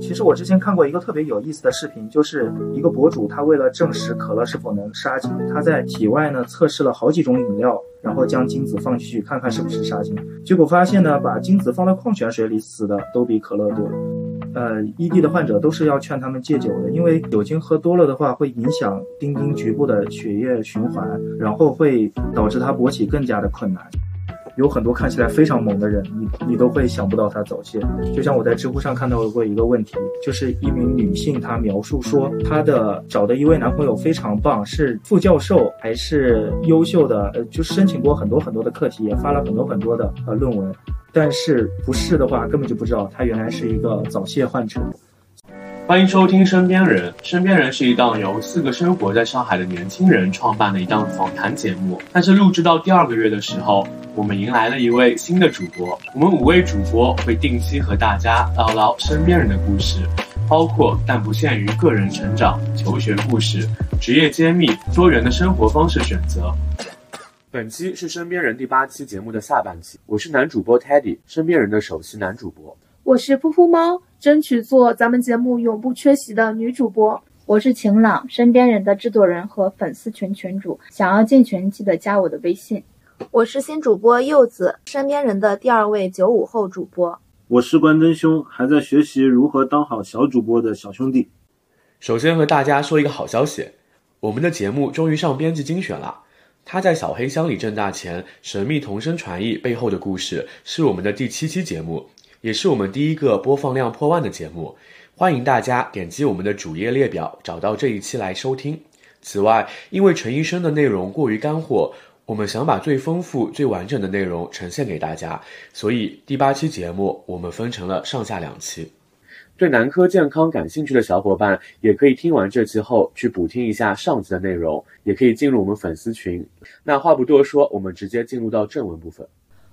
其实我之前看过一个特别有意思的视频，就是一个博主他为了证实可乐是否能杀精，他在体外呢测试了好几种饮料，然后将精子放进去看看是不是杀精，结果发现呢，把精子放到矿泉水里死的都比可乐多。呃，ED 的患者都是要劝他们戒酒的，因为酒精喝多了的话会影响丁丁局部的血液循环，然后会导致他勃起更加的困难。有很多看起来非常猛的人，你你都会想不到他早泄。就像我在知乎上看到过一个问题，就是一名女性她描述说，她的找的一位男朋友非常棒，是副教授还是优秀的，呃，就申请过很多很多的课题，也发了很多很多的呃论文，但是不是的话，根本就不知道他原来是一个早泄患者。欢迎收听《身边人》，《身边人》是一档由四个生活在上海的年轻人创办的一档访谈节目。但是录制到第二个月的时候，我们迎来了一位新的主播。我们五位主播会定期和大家唠唠身边人的故事，包括但不限于个人成长、求学故事、职业揭秘、多元的生活方式选择。本期是《身边人》第八期节目的下半期，我是男主播 Teddy，身边人的首席男主播。我是噗噗猫，争取做咱们节目永不缺席的女主播。我是晴朗，身边人的制作人和粉丝群群主，想要进群记得加我的微信。我是新主播柚子，身边人的第二位九五后主播。我是关真兄，还在学习如何当好小主播的小兄弟。首先和大家说一个好消息，我们的节目终于上编辑精选了。他在小黑箱里挣大钱，神秘同声传译背后的故事，是我们的第七期节目。也是我们第一个播放量破万的节目，欢迎大家点击我们的主页列表找到这一期来收听。此外，因为陈医生的内容过于干货，我们想把最丰富、最完整的内容呈现给大家，所以第八期节目我们分成了上下两期。对男科健康感兴趣的小伙伴，也可以听完这期后去补听一下上集的内容，也可以进入我们粉丝群。那话不多说，我们直接进入到正文部分。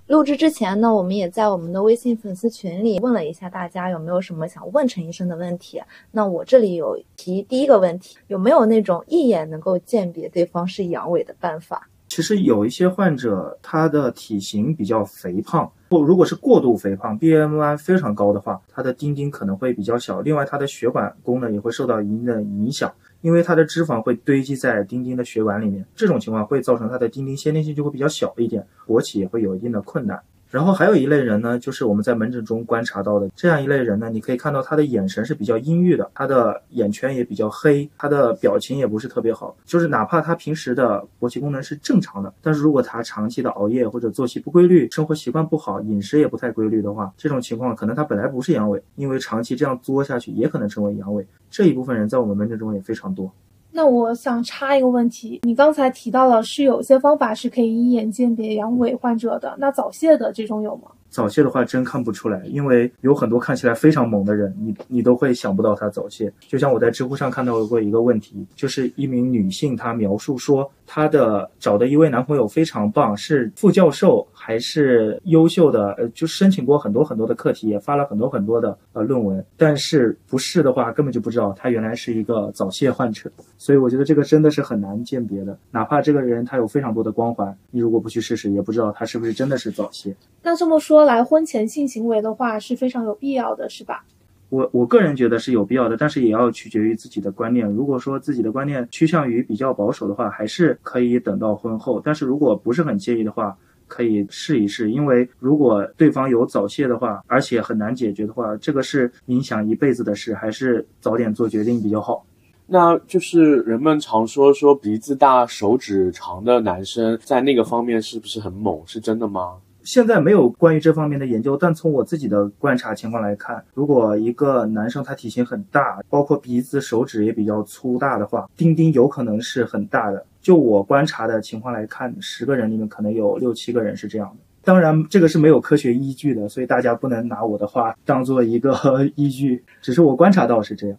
录制之前呢，我们也在我们的微信粉丝群里问了一下大家有没有什么想问陈医生的问题。那我这里有提第一个问题，有没有那种一眼能够鉴别对方是阳痿的办法？其实有一些患者他的体型比较肥胖，或如果是过度肥胖，BMI 非常高的话，它的丁丁可能会比较小。另外，它的血管功能也会受到一定的影响。因为它的脂肪会堆积在丁丁的血管里面，这种情况会造成它的丁丁先天性就会比较小一点，勃起也会有一定的困难。然后还有一类人呢，就是我们在门诊中观察到的这样一类人呢，你可以看到他的眼神是比较阴郁的，他的眼圈也比较黑，他的表情也不是特别好。就是哪怕他平时的勃起功能是正常的，但是如果他长期的熬夜或者作息不规律，生活习惯不好，饮食也不太规律的话，这种情况可能他本来不是阳痿，因为长期这样作下去也可能成为阳痿。这一部分人在我们门诊中也非常多。那我想插一个问题，你刚才提到了是有些方法是可以一眼鉴别阳痿患者的，那早泄的这种有吗？早泄的话真看不出来，因为有很多看起来非常猛的人，你你都会想不到他早泄。就像我在知乎上看到过一个问题，就是一名女性她描述说，她的找的一位男朋友非常棒，是副教授还是优秀的，呃，就申请过很多很多的课题，也发了很多很多的呃论文，但是不是的话，根本就不知道他原来是一个早泄患者。所以我觉得这个真的是很难鉴别的，哪怕这个人他有非常多的光环，你如果不去试试，也不知道他是不是真的是早泄。那这么说。来婚前性行为的话是非常有必要的，是吧？我我个人觉得是有必要的，但是也要取决于自己的观念。如果说自己的观念趋向于比较保守的话，还是可以等到婚后。但是如果不是很介意的话，可以试一试。因为如果对方有早泄的话，而且很难解决的话，这个是影响一辈子的事，还是早点做决定比较好。那就是人们常说说鼻子大、手指长的男生在那个方面是不是很猛？是真的吗？现在没有关于这方面的研究，但从我自己的观察情况来看，如果一个男生他体型很大，包括鼻子、手指也比较粗大的话，丁丁有可能是很大的。就我观察的情况来看，十个人里面可能有六七个人是这样的。当然，这个是没有科学依据的，所以大家不能拿我的话当做一个依据，只是我观察到是这样。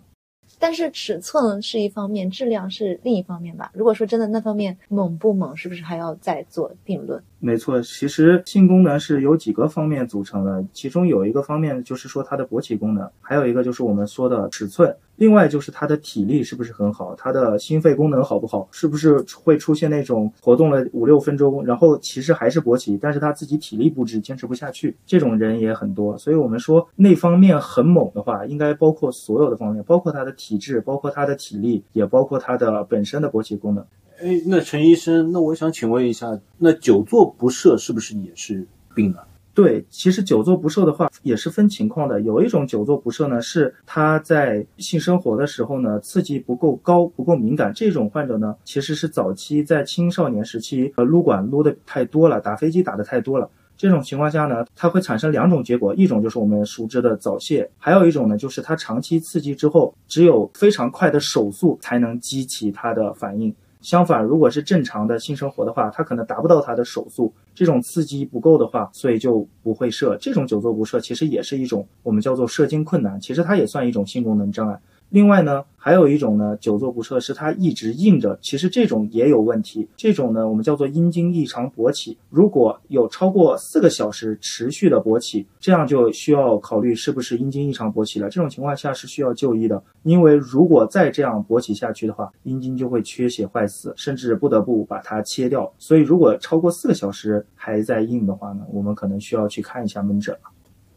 但是尺寸是一方面，质量是另一方面吧。如果说真的那方面猛不猛，是不是还要再做定论？没错，其实性功能是由几个方面组成的，其中有一个方面就是说它的勃起功能，还有一个就是我们说的尺寸。另外就是他的体力是不是很好，他的心肺功能好不好，是不是会出现那种活动了五六分钟，然后其实还是勃起，但是他自己体力不支，坚持不下去，这种人也很多。所以我们说那方面很猛的话，应该包括所有的方面，包括他的体质，包括他的体力，也包括他的本身的勃起功能。哎，那陈医生，那我想请问一下，那久坐不射是不是也是病呢？对，其实久坐不射的话也是分情况的。有一种久坐不射呢，是他在性生活的时候呢，刺激不够高、不够敏感。这种患者呢，其实是早期在青少年时期呃撸管撸的太多了，打飞机打的太多了。这种情况下呢，它会产生两种结果，一种就是我们熟知的早泄，还有一种呢，就是它长期刺激之后，只有非常快的手速才能激起它的反应。相反，如果是正常的性生活的话，它可能达不到它的手速，这种刺激不够的话，所以就不会射。这种久坐不射其实也是一种我们叫做射精困难，其实它也算一种性功能障碍。另外呢，还有一种呢，久坐不射是它一直硬着，其实这种也有问题。这种呢，我们叫做阴茎异常勃起。如果有超过四个小时持续的勃起，这样就需要考虑是不是阴茎异常勃起了。这种情况下是需要就医的，因为如果再这样勃起下去的话，阴茎就会缺血坏死，甚至不得不把它切掉。所以如果超过四个小时还在硬的话呢，我们可能需要去看一下门诊了。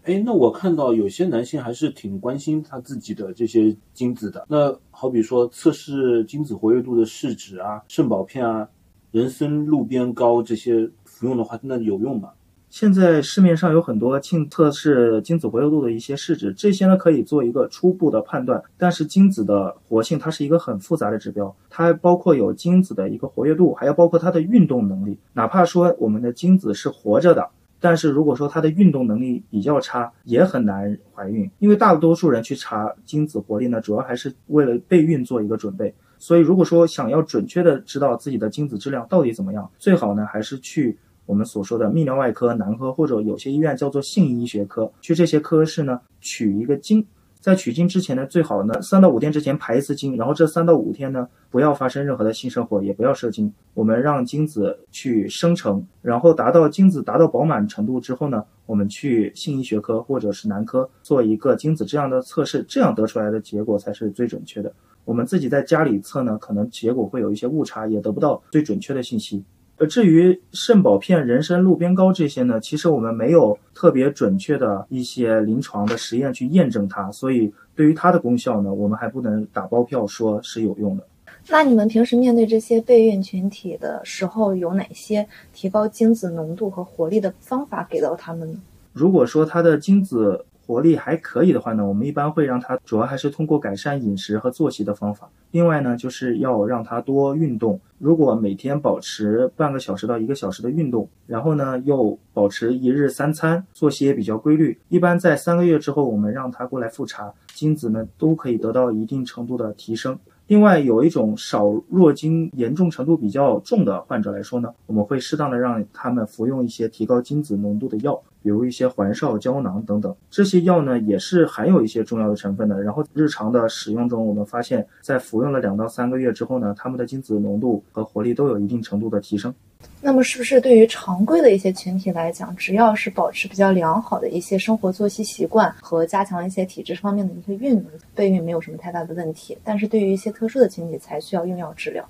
哎，那我看到有些男性还是挺关心他自己的这些精子的。那好比说测试精子活跃度的试纸啊、肾宝片啊、人参鹿鞭膏这些服用的话，那有用吗？现在市面上有很多性测试精子活跃度的一些试纸，这些呢可以做一个初步的判断。但是精子的活性它是一个很复杂的指标，它包括有精子的一个活跃度，还要包括它的运动能力。哪怕说我们的精子是活着的。但是如果说她的运动能力比较差，也很难怀孕，因为大多数人去查精子活力呢，主要还是为了备孕做一个准备。所以如果说想要准确的知道自己的精子质量到底怎么样，最好呢还是去我们所说的泌尿外科、男科，或者有些医院叫做性医学科，去这些科室呢取一个精。在取精之前呢，最好呢三到五天之前排一次精，然后这三到五天呢不要发生任何的性生活，也不要射精。我们让精子去生成，然后达到精子达到饱满程度之后呢，我们去性医学科或者是男科做一个精子质量的测试，这样得出来的结果才是最准确的。我们自己在家里测呢，可能结果会有一些误差，也得不到最准确的信息。呃，至于肾宝片、人参鹿鞭膏这些呢，其实我们没有特别准确的一些临床的实验去验证它，所以对于它的功效呢，我们还不能打包票说是有用的。那你们平时面对这些备孕群体的时候，有哪些提高精子浓度和活力的方法给到他们呢？如果说他的精子活力还可以的话呢，我们一般会让他主要还是通过改善饮食和作息的方法。另外呢，就是要让他多运动。如果每天保持半个小时到一个小时的运动，然后呢又保持一日三餐，作息也比较规律，一般在三个月之后，我们让他过来复查，精子呢都可以得到一定程度的提升。另外，有一种少弱精严重程度比较重的患者来说呢，我们会适当的让他们服用一些提高精子浓度的药，比如一些环少胶囊等等。这些药呢也是含有一些重要的成分的。然后日常的使用中，我们发现，在服用了两到三个月之后呢，它们的精子浓度和活力都有一定程度的提升。那么，是不是对于常规的一些群体来讲，只要是保持比较良好的一些生活作息习惯和加强一些体质方面的一些运动，备孕没有什么太大的问题？但是对于一些特殊的群体，才需要用药治疗。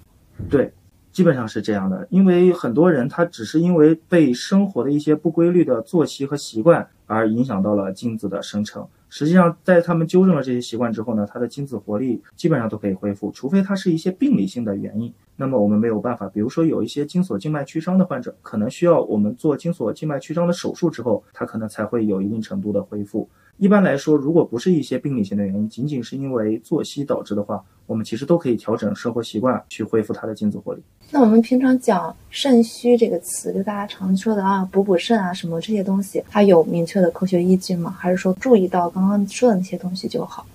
对，基本上是这样的。因为很多人他只是因为被生活的一些不规律的作息和习惯而影响到了精子的生成。实际上，在他们纠正了这些习惯之后呢，他的精子活力基本上都可以恢复，除非他是一些病理性的原因。那么我们没有办法，比如说有一些精索静脉曲张的患者，可能需要我们做精索静脉曲张的手术之后，他可能才会有一定程度的恢复。一般来说，如果不是一些病理性的原因，仅仅是因为作息导致的话，我们其实都可以调整生活习惯去恢复它的精子活力。那我们平常讲肾虚这个词，就大家常说的啊，补补肾啊什么这些东西，它有明确的科学依据吗？还是说注意到刚刚说的那些东西就好？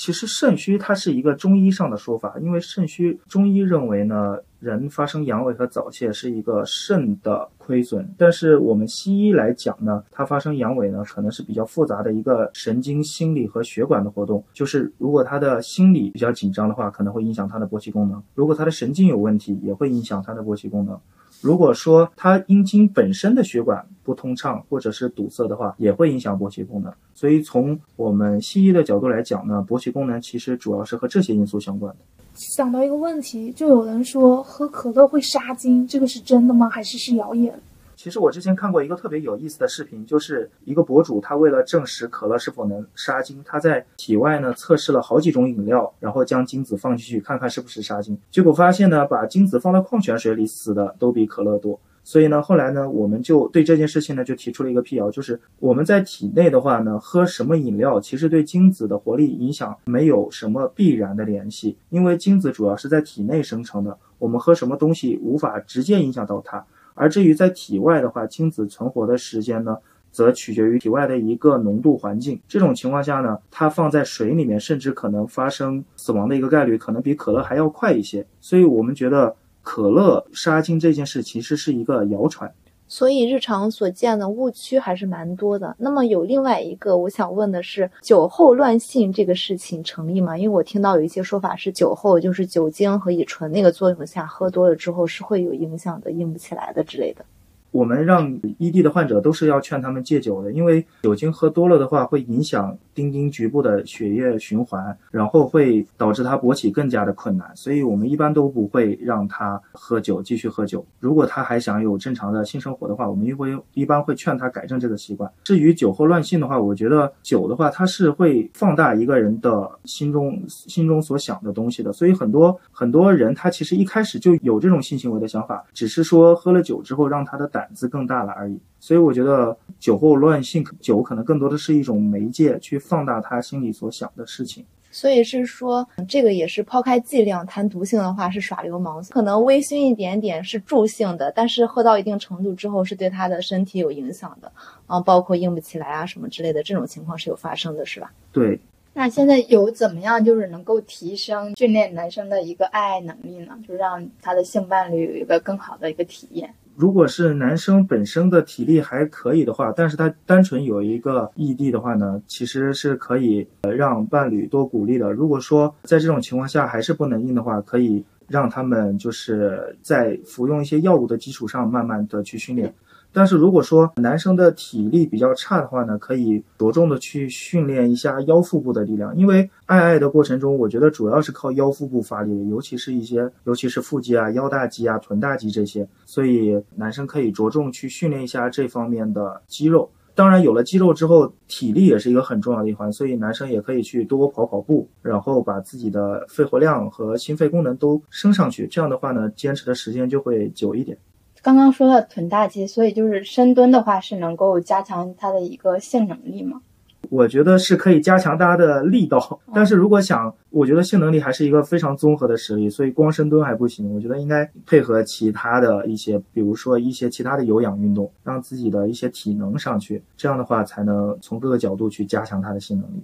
其实肾虚它是一个中医上的说法，因为肾虚中医认为呢，人发生阳痿和早泄是一个肾的亏损，但是我们西医来讲呢，它发生阳痿呢，可能是比较复杂的一个神经、心理和血管的活动。就是如果他的心理比较紧张的话，可能会影响他的勃起功能；如果他的神经有问题，也会影响他的勃起功能。如果说它阴茎本身的血管不通畅或者是堵塞的话，也会影响勃起功能。所以从我们西医的角度来讲呢，勃起功能其实主要是和这些因素相关的。想到一个问题，就有人说喝可乐会杀精，这个是真的吗？还是是谣言？其实我之前看过一个特别有意思的视频，就是一个博主他为了证实可乐是否能杀精，他在体外呢测试了好几种饮料，然后将精子放进去看看是不是杀精。结果发现呢，把精子放到矿泉水里死的都比可乐多。所以呢，后来呢，我们就对这件事情呢就提出了一个辟谣，就是我们在体内的话呢，喝什么饮料其实对精子的活力影响没有什么必然的联系，因为精子主要是在体内生成的，我们喝什么东西无法直接影响到它。而至于在体外的话，精子存活的时间呢，则取决于体外的一个浓度环境。这种情况下呢，它放在水里面，甚至可能发生死亡的一个概率，可能比可乐还要快一些。所以我们觉得可乐杀精这件事其实是一个谣传。所以日常所见的误区还是蛮多的。那么有另外一个我想问的是，酒后乱性这个事情成立吗？因为我听到有一些说法是酒后就是酒精和乙醇那个作用下喝多了之后是会有影响的，硬不起来的之类的。我们让 ED 的患者都是要劝他们戒酒的，因为酒精喝多了的话会影响丁丁局部的血液循环，然后会导致他勃起更加的困难，所以我们一般都不会让他喝酒，继续喝酒。如果他还想有正常的性生活的话，我们一会一般会劝他改正这个习惯。至于酒后乱性的话，我觉得酒的话它是会放大一个人的心中心中所想的东西的，所以很多很多人他其实一开始就有这种性行为的想法，只是说喝了酒之后让他的胆。胆子更大了而已，所以我觉得酒后乱性，酒可能更多的是一种媒介，去放大他心里所想的事情。所以是说，这个也是抛开剂量谈毒性的话，是耍流氓。可能微醺一点点是助兴的，但是喝到一定程度之后，是对他的身体有影响的啊，包括硬不起来啊什么之类的，这种情况是有发生的，是吧？对。那现在有怎么样，就是能够提升训练男生的一个爱爱能力呢？就让他的性伴侣有一个更好的一个体验。如果是男生本身的体力还可以的话，但是他单纯有一个异地的话呢，其实是可以让伴侣多鼓励的。如果说在这种情况下还是不能硬的话，可以让他们就是在服用一些药物的基础上，慢慢的去训练。但是如果说男生的体力比较差的话呢，可以着重的去训练一下腰腹部的力量，因为爱爱的过程中，我觉得主要是靠腰腹部发力的，尤其是一些，尤其是腹肌啊、腰大肌啊、臀大肌这些，所以男生可以着重去训练一下这方面的肌肉。当然，有了肌肉之后，体力也是一个很重要的一环，所以男生也可以去多跑跑步，然后把自己的肺活量和心肺功能都升上去，这样的话呢，坚持的时间就会久一点。刚刚说到臀大肌，所以就是深蹲的话是能够加强它的一个性能力吗？我觉得是可以加强大家的力道，但是如果想，我觉得性能力还是一个非常综合的实力，所以光深蹲还不行。我觉得应该配合其他的一些，比如说一些其他的有氧运动，让自己的一些体能上去，这样的话才能从各个角度去加强它的性能力。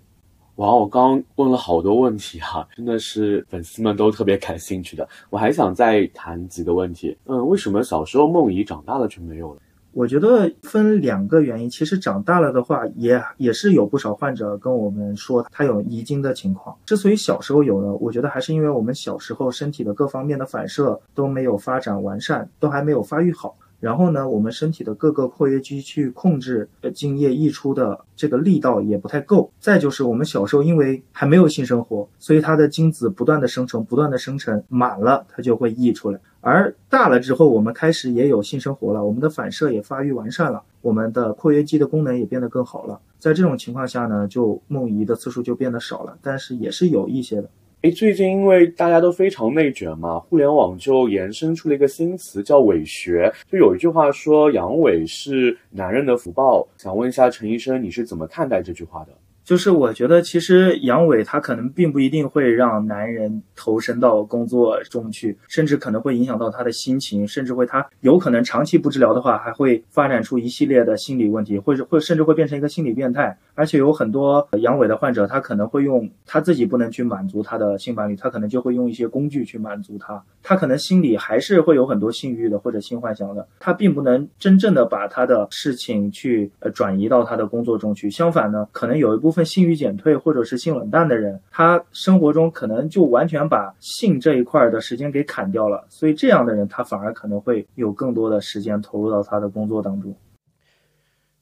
哇，我刚问了好多问题哈，真的是粉丝们都特别感兴趣的。我还想再谈几个问题。嗯，为什么小时候梦遗，长大了就没有了？我觉得分两个原因。其实长大了的话，也也是有不少患者跟我们说他有遗精的情况。之所以小时候有呢，我觉得还是因为我们小时候身体的各方面的反射都没有发展完善，都还没有发育好。然后呢，我们身体的各个括约肌去控制精液溢出的这个力道也不太够。再就是我们小时候因为还没有性生活，所以它的精子不断的生成，不断的生成，满了它就会溢出来。而大了之后，我们开始也有性生活了，我们的反射也发育完善了，我们的括约肌的功能也变得更好了。在这种情况下呢，就梦遗的次数就变得少了，但是也是有一些的。哎，最近因为大家都非常内卷嘛，互联网就延伸出了一个新词叫“伪学”。就有一句话说“阳痿是男人的福报”，想问一下陈医生，你是怎么看待这句话的？就是我觉得，其实阳痿它可能并不一定会让男人投身到工作中去，甚至可能会影响到他的心情，甚至会他有可能长期不治疗的话，还会发展出一系列的心理问题，或者会甚至会变成一个心理变态。而且有很多阳痿的患者，他可能会用他自己不能去满足他的性伴侣，他可能就会用一些工具去满足他。他可能心里还是会有很多性欲的或者性幻想的，他并不能真正的把他的事情去呃转移到他的工作中去。相反呢，可能有一部分。分性欲减退或者是性冷淡的人，他生活中可能就完全把性这一块的时间给砍掉了，所以这样的人他反而可能会有更多的时间投入到他的工作当中。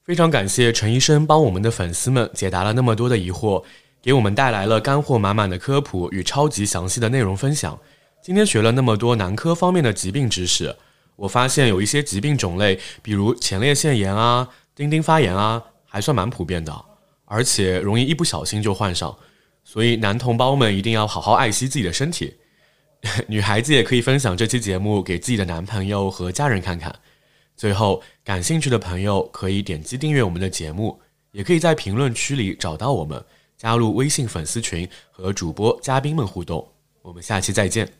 非常感谢陈医生帮我们的粉丝们解答了那么多的疑惑，给我们带来了干货满满的科普与超级详细的内容分享。今天学了那么多男科方面的疾病知识，我发现有一些疾病种类，比如前列腺炎啊、丁丁发炎啊，还算蛮普遍的，而且容易一不小心就患上。所以男同胞们一定要好好爱惜自己的身体，女孩子也可以分享这期节目给自己的男朋友和家人看看。最后，感兴趣的朋友可以点击订阅我们的节目，也可以在评论区里找到我们，加入微信粉丝群和主播嘉宾们互动。我们下期再见。